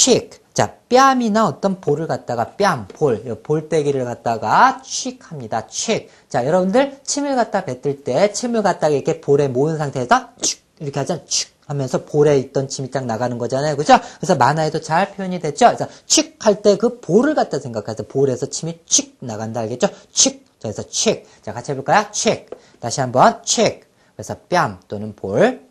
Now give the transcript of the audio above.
cheek. 자, 뺨이나 어떤 볼을 갖다가 뺨, 볼, 볼때기를 갖다가 cheek 합니다. cheek. 자, 여러분들 침을 갖다 뱉을 때 침을 갖다가 이렇게 볼에 모은 상태에서 축 이렇게 하잖아. 축 하면서 볼에 있던 침이 딱 나가는 거잖아요. 그죠? 그래서 만화에도 잘 표현이 됐죠? 그래서 chick 할때 그 볼을 갖다 생각하세요. 볼에서 침이 쭉 나간다. 알겠죠? chick. 자, 그래서 chick. 자, 같이 해볼까요? chick. 다시 한번 chick. 그래서 뺨 또는 볼.